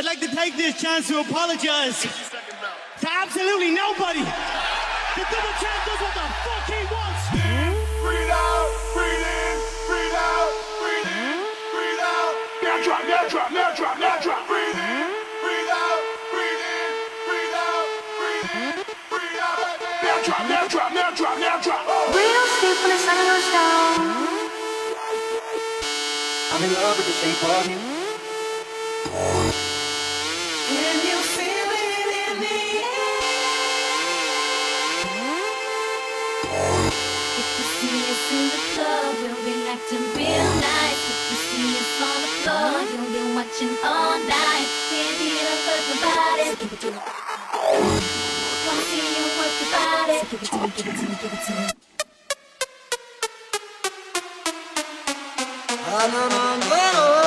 I'd like to take this chance to apologize to absolutely nobody. The double champ does what the fuck he wants. Breathe out, breathe in, breathe out, breathe in, breathe out. Now drop, now drop, now drop, now drop. Breathe in, breathe out, breathe in, breathe out, breathe in, breathe out. Now drop, now drop, now drop, now drop. Oh. We don't sleep when the sun goes down. I'm in love with the shape of you. Acting real nice. If you see us on the floor, you'll be watching all night. Can't hear your body. Give it to me. See. Give it to me, give it to me, give it to me. boys.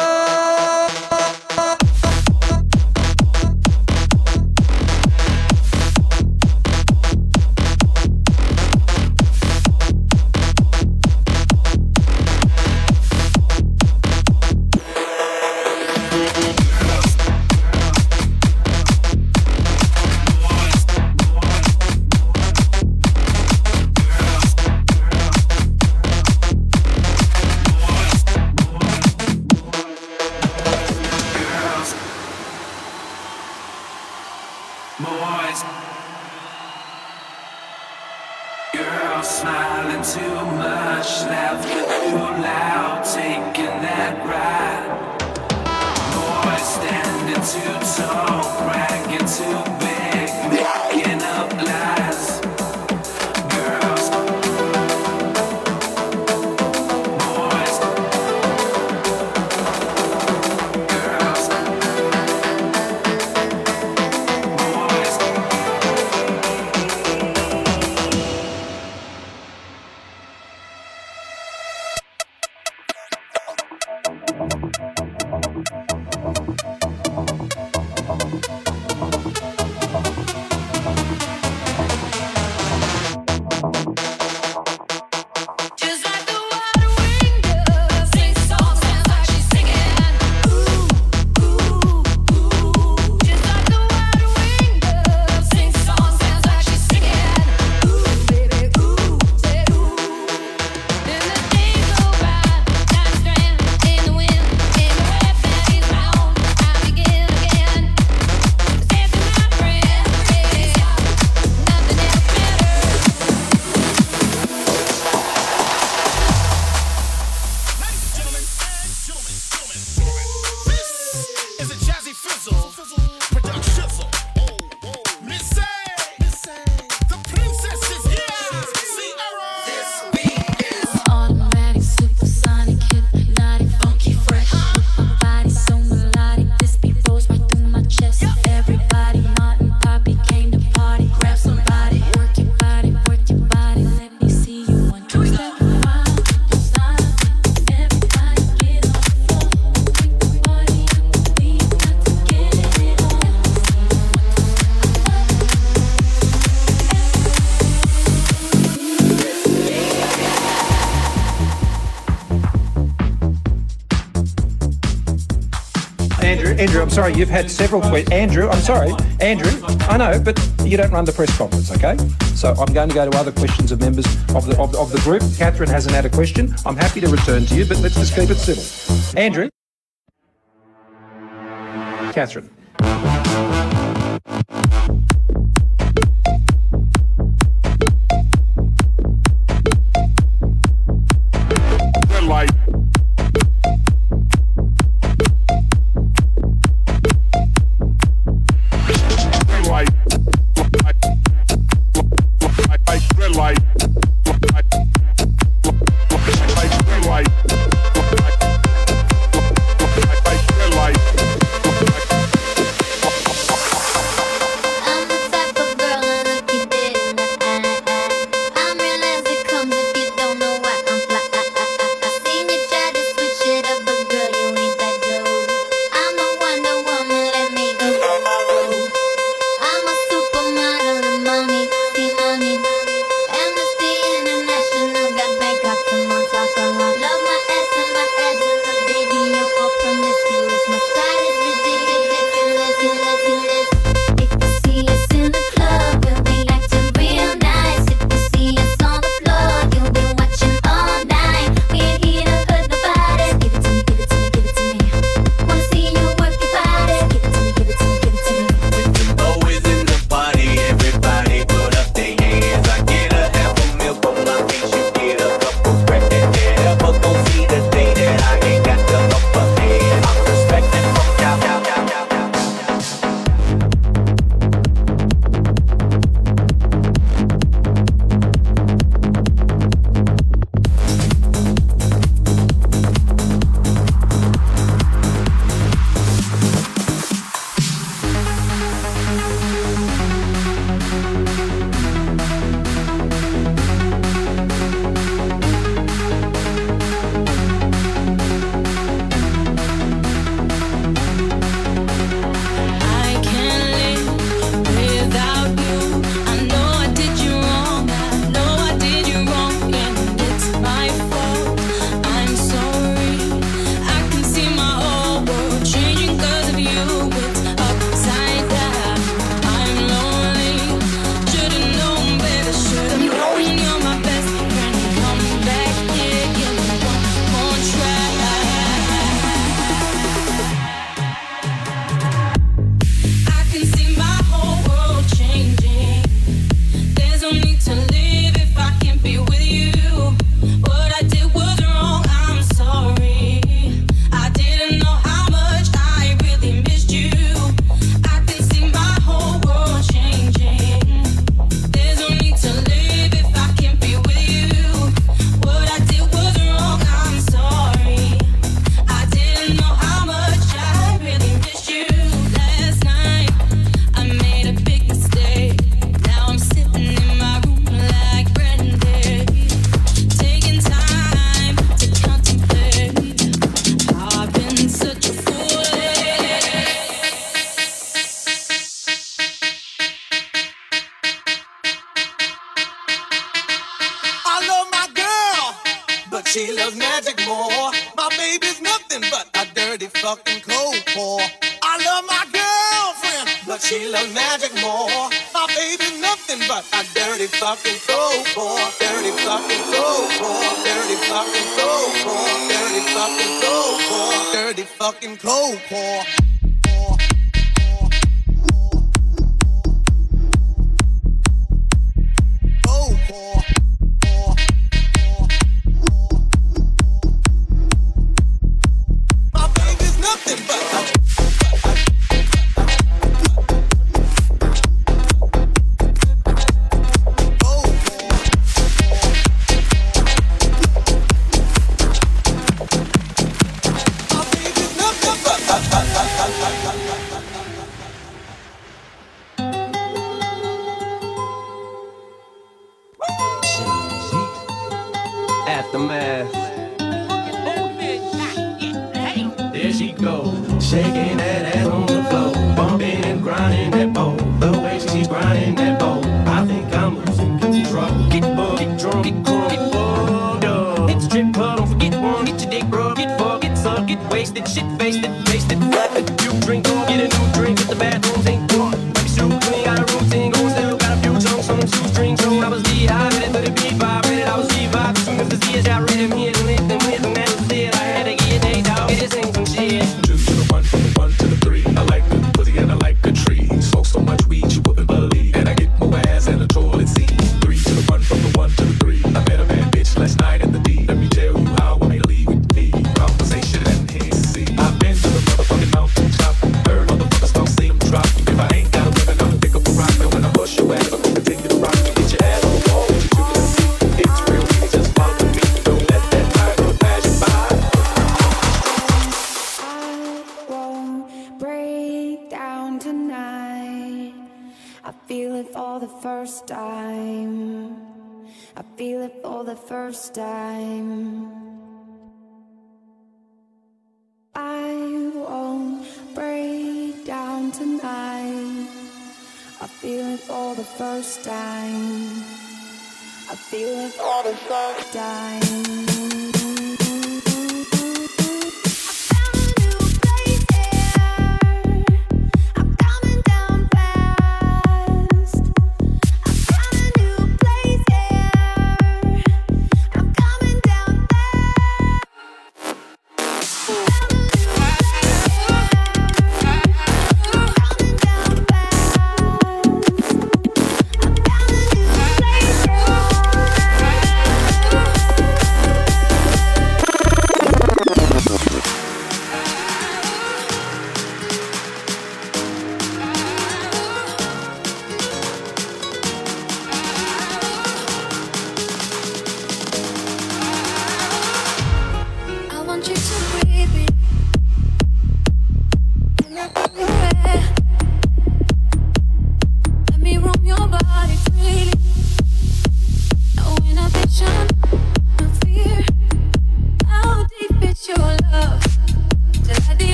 Andrew, I'm sorry, you've had several questions. Andrew, I'm sorry, Andrew, I know, but you don't run the press conference, okay? So I'm going to go to other questions of members of the, of of the group. Catherine hasn't had a question. I'm happy to return to you, but let's just keep it civil. Andrew? Catherine.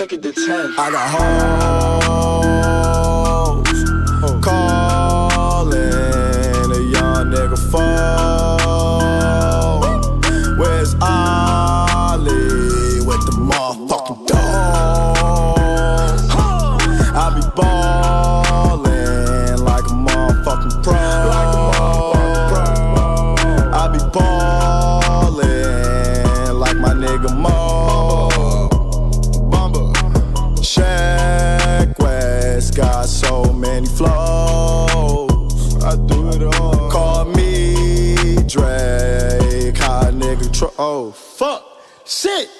Took it to 10. I got hoes calling C'est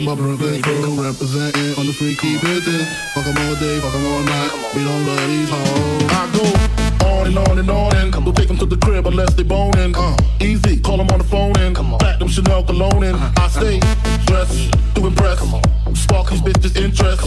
to my Brooklyn crew, representing on the freaky business. Fuck 'em all day, fuck 'em all night. We don't love these hoes. I go on and on and on and don't take them to the crib unless they boning. Uh, easy, call them on the phone and platinum Chanel cologne and I stay dressed to impress. Spark these bitches' interest.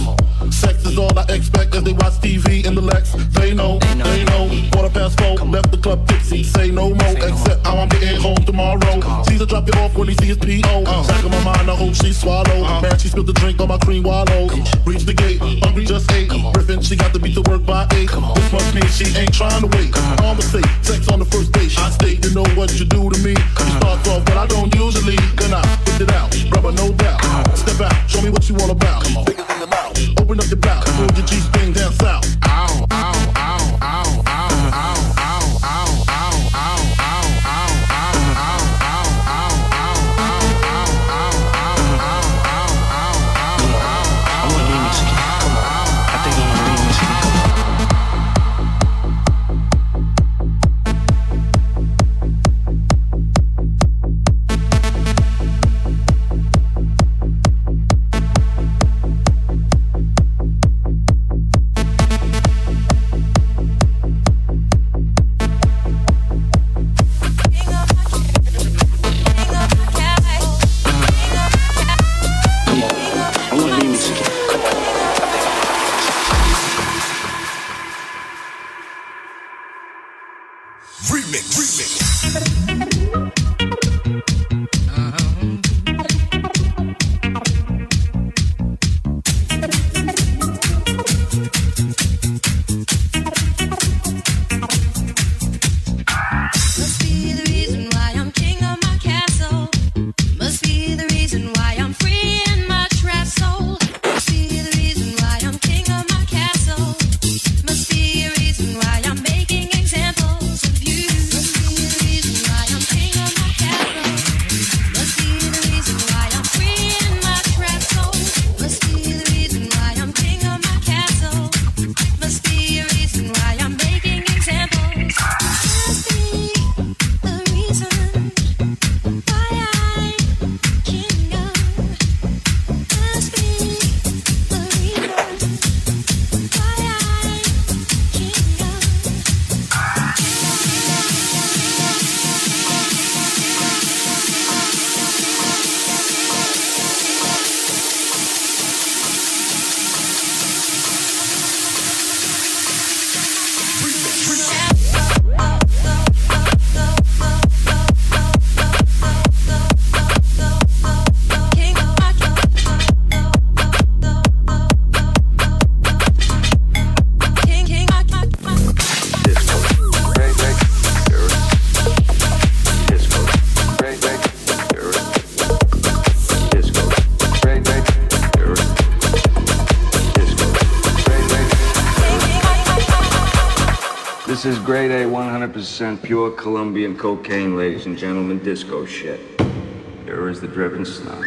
Sex is all I expect as they watch TV in the Lex. They know, they know. Quarter past four, left the club tipsy. Say no more, except how I'm getting home tomorrow. Caesar drop it off when he see his P.O. Back of my mind, I hope she swallow. Man, she spilled the drink on my cream wallow. Reach the gate, hungry just ate. Griffin, she got to beat to work by eight. This must mean she ain't trying to wait. On the say, sex on the first date. I state, you know what you do to me. You start off, but I don't usually. Can I put it out? Rubber, no doubt. Step out, show me what you all about. Your mouth. Open up your mouth. Pull your G-string down south. Pure Colombian cocaine, ladies and gentlemen, disco shit. Here is the driven snob.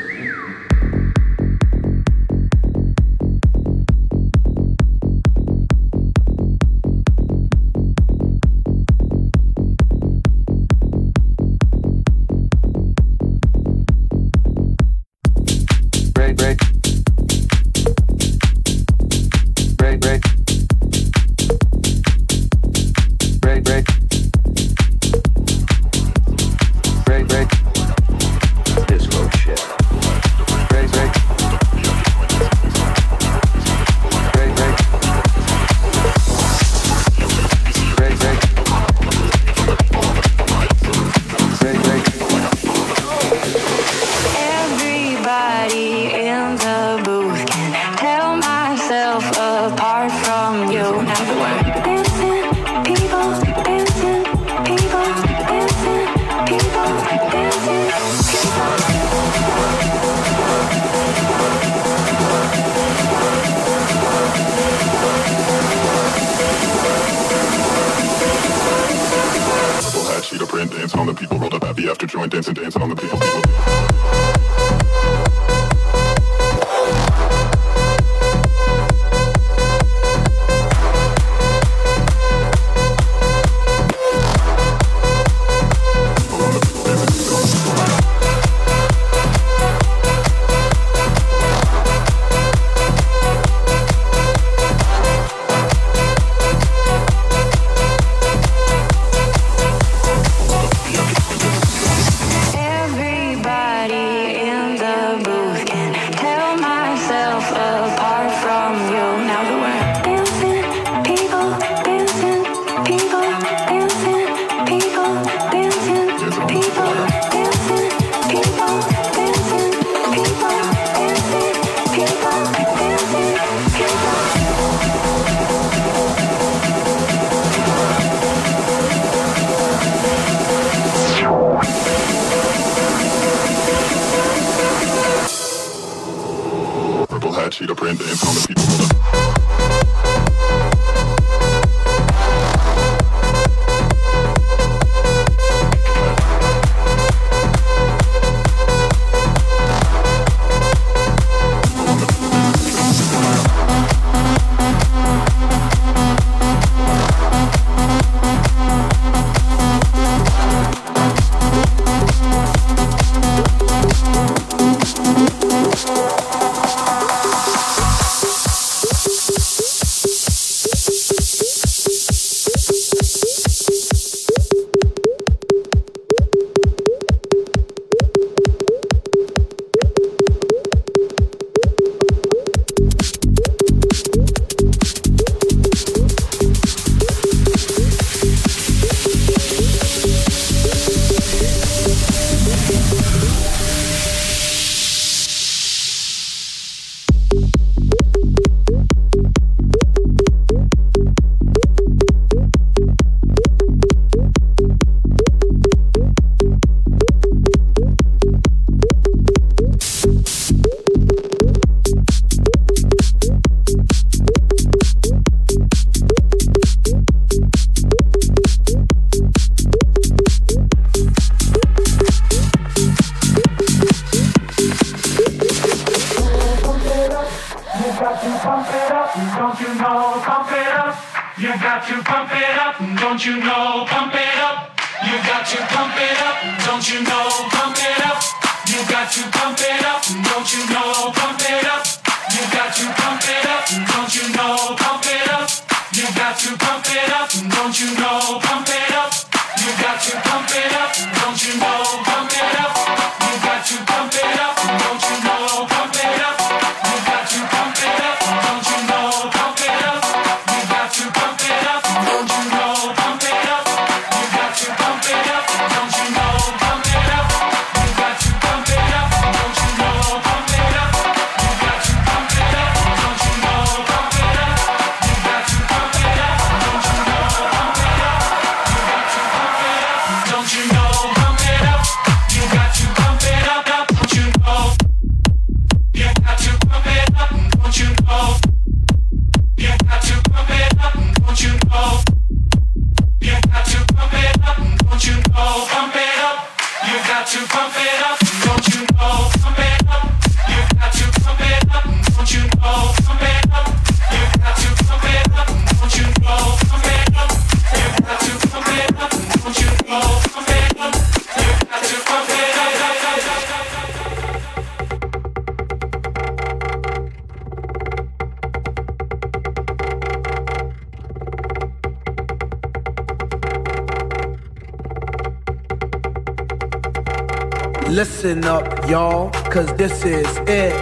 listen up, y'all, cause this is it.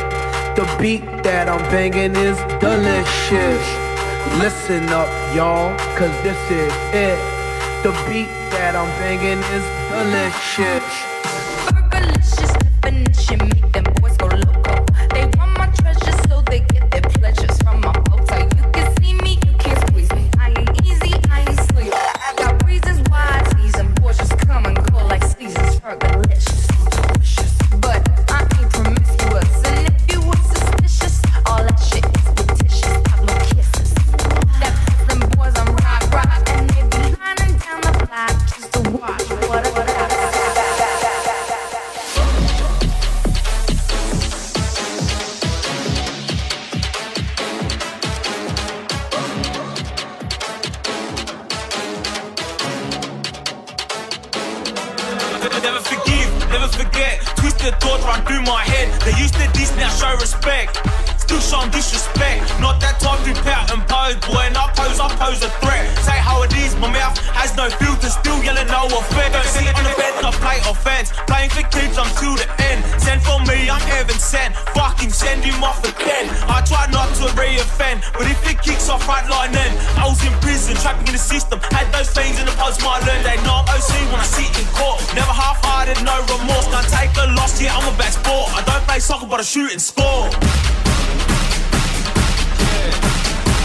The beat that I'm banging is delicious. Listen up, y'all, cause this is it. The beat that I'm banging is delicious. My mouth has no filter, still yelling no offense. Don't see on the bed, not play offense. Playing for kids, I'm to the end. Send for me, I'm heaven sent. Fucking send him off again. I try not to reoffend, but if it kicks off right line then, I was in prison, trapping in the system. Had those things in the pods, my learn. They know I'm OC when I sit in court. Never half-hearted, no remorse. Now take a loss, yeah, I'm a bad sport. I don't play soccer, but I shoot and score.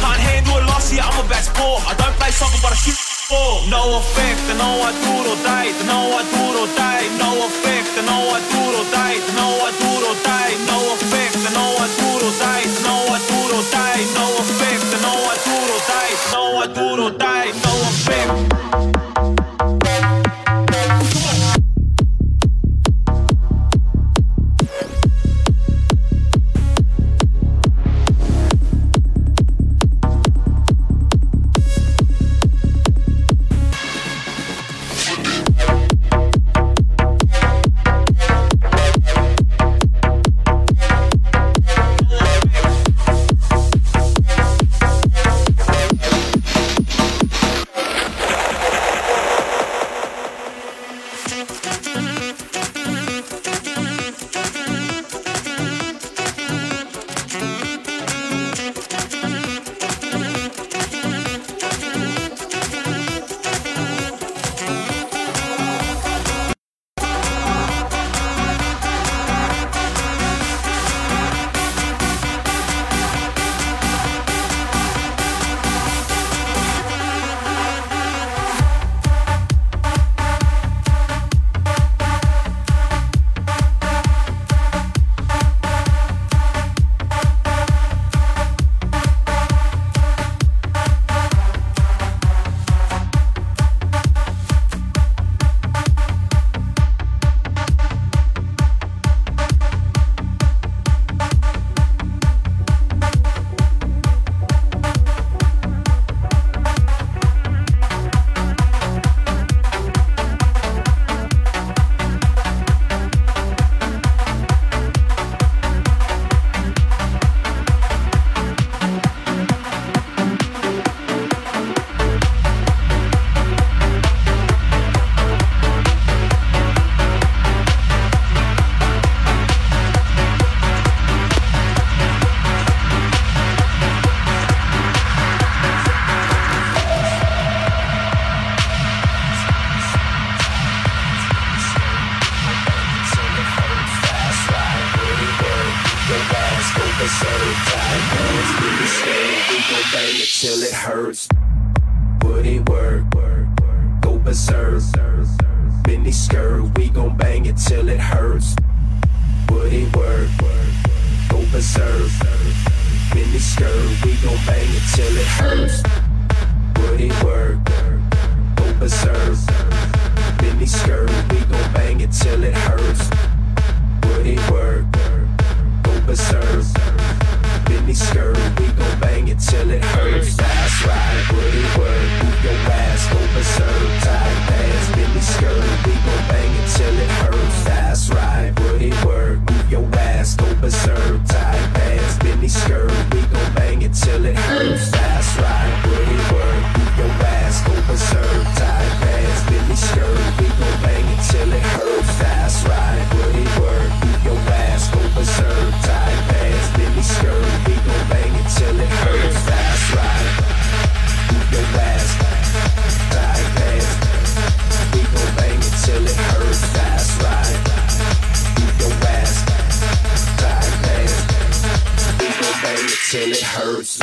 Can't handle a loss, yeah, I'm a bad sport. I don't play soccer, but I shoot. No effect, no a duro no a duro no effect, no a duro no a duro no effect, no a duro no a duro no till it hurts.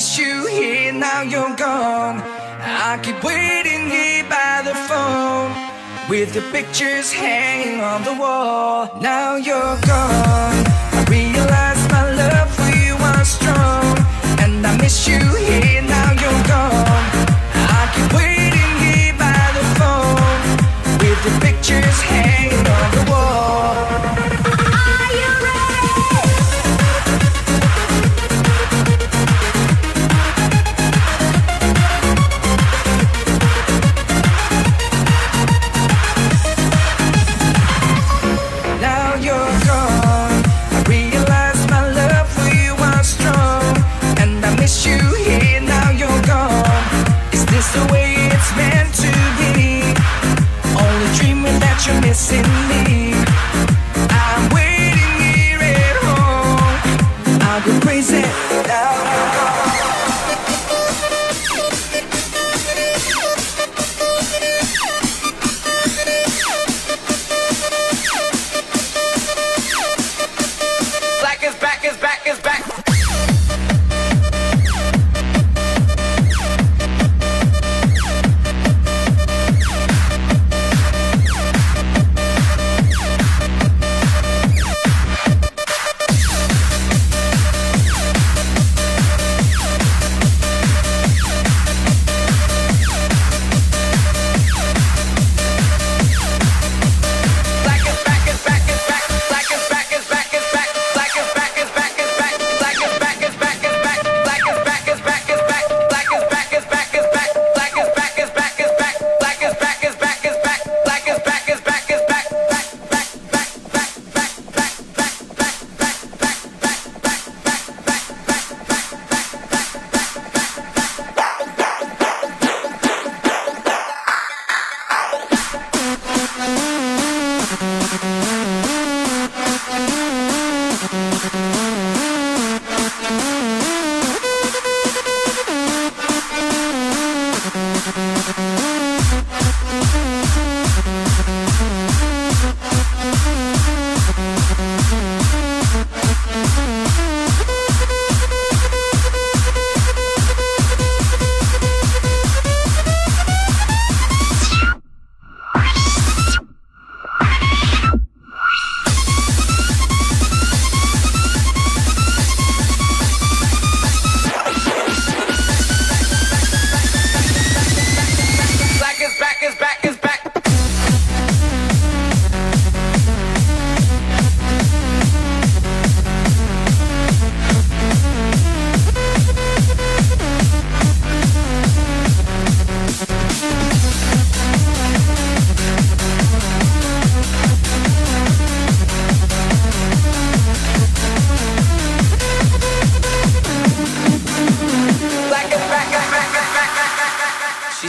miss you here, now you're gone. I keep waiting here by the phone with the pictures hanging on the wall. Now you're gone.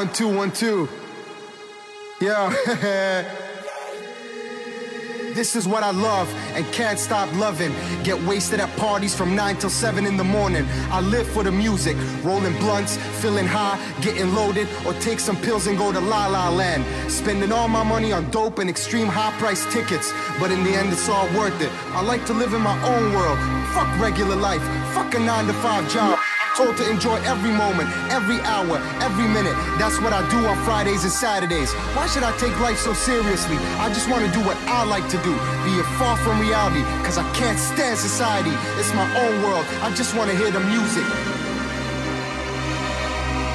One, two, one, two. Yeah. this is what I love and can't stop loving. Get wasted at parties from 9 till 7 in the morning. I live for the music, rolling blunts, feeling high, getting loaded, or take some pills and go to La La Land. Spending all my money on dope and extreme high price tickets, but in the end, it's all worth it. I like to live in my own world. Fuck regular life, fuck a 9 to 5 job. Told to enjoy every moment, every hour, every minute. That's what I do on Fridays and Saturdays. Why should I take life so seriously? I just want to do what I like to do, be it far from reality, cause I can't stand society. It's my own world. I just want to hear the music.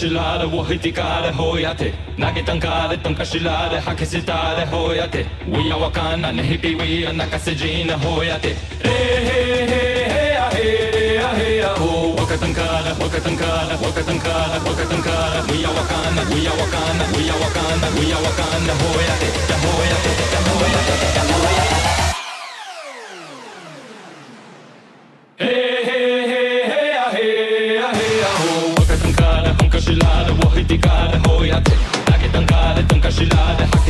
شلالة وهيتي كالة هوياتي ناكي تنكالة تنكا شلالة حكي ستالة هوياتي ويا وكانا نهيبي ويا نكاسجينة هوياتي وكتنكالة وكتنكالة وكتنكالة وكتنكالة ويا وكانا ويا وكانا ويا وكانا ويا وكانا هوياتي يا هوياتي يا هوياتي يا هوياتي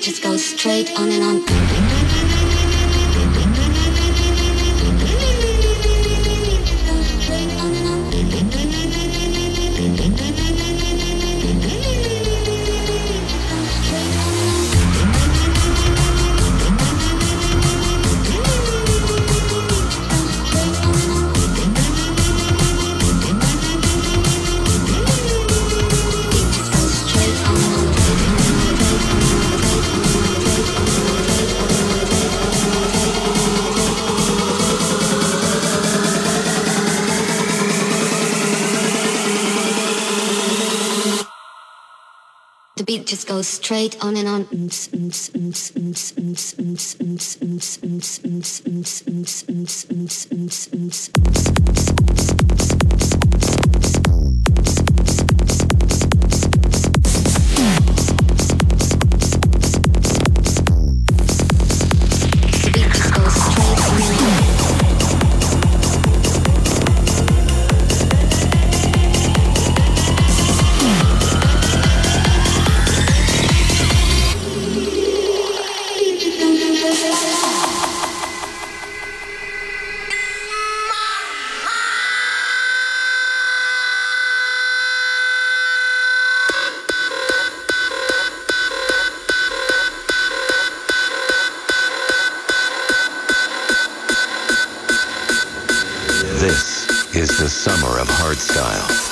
Just goes straight on and on. The beat just goes straight on and on. The This is the summer of hardstyle.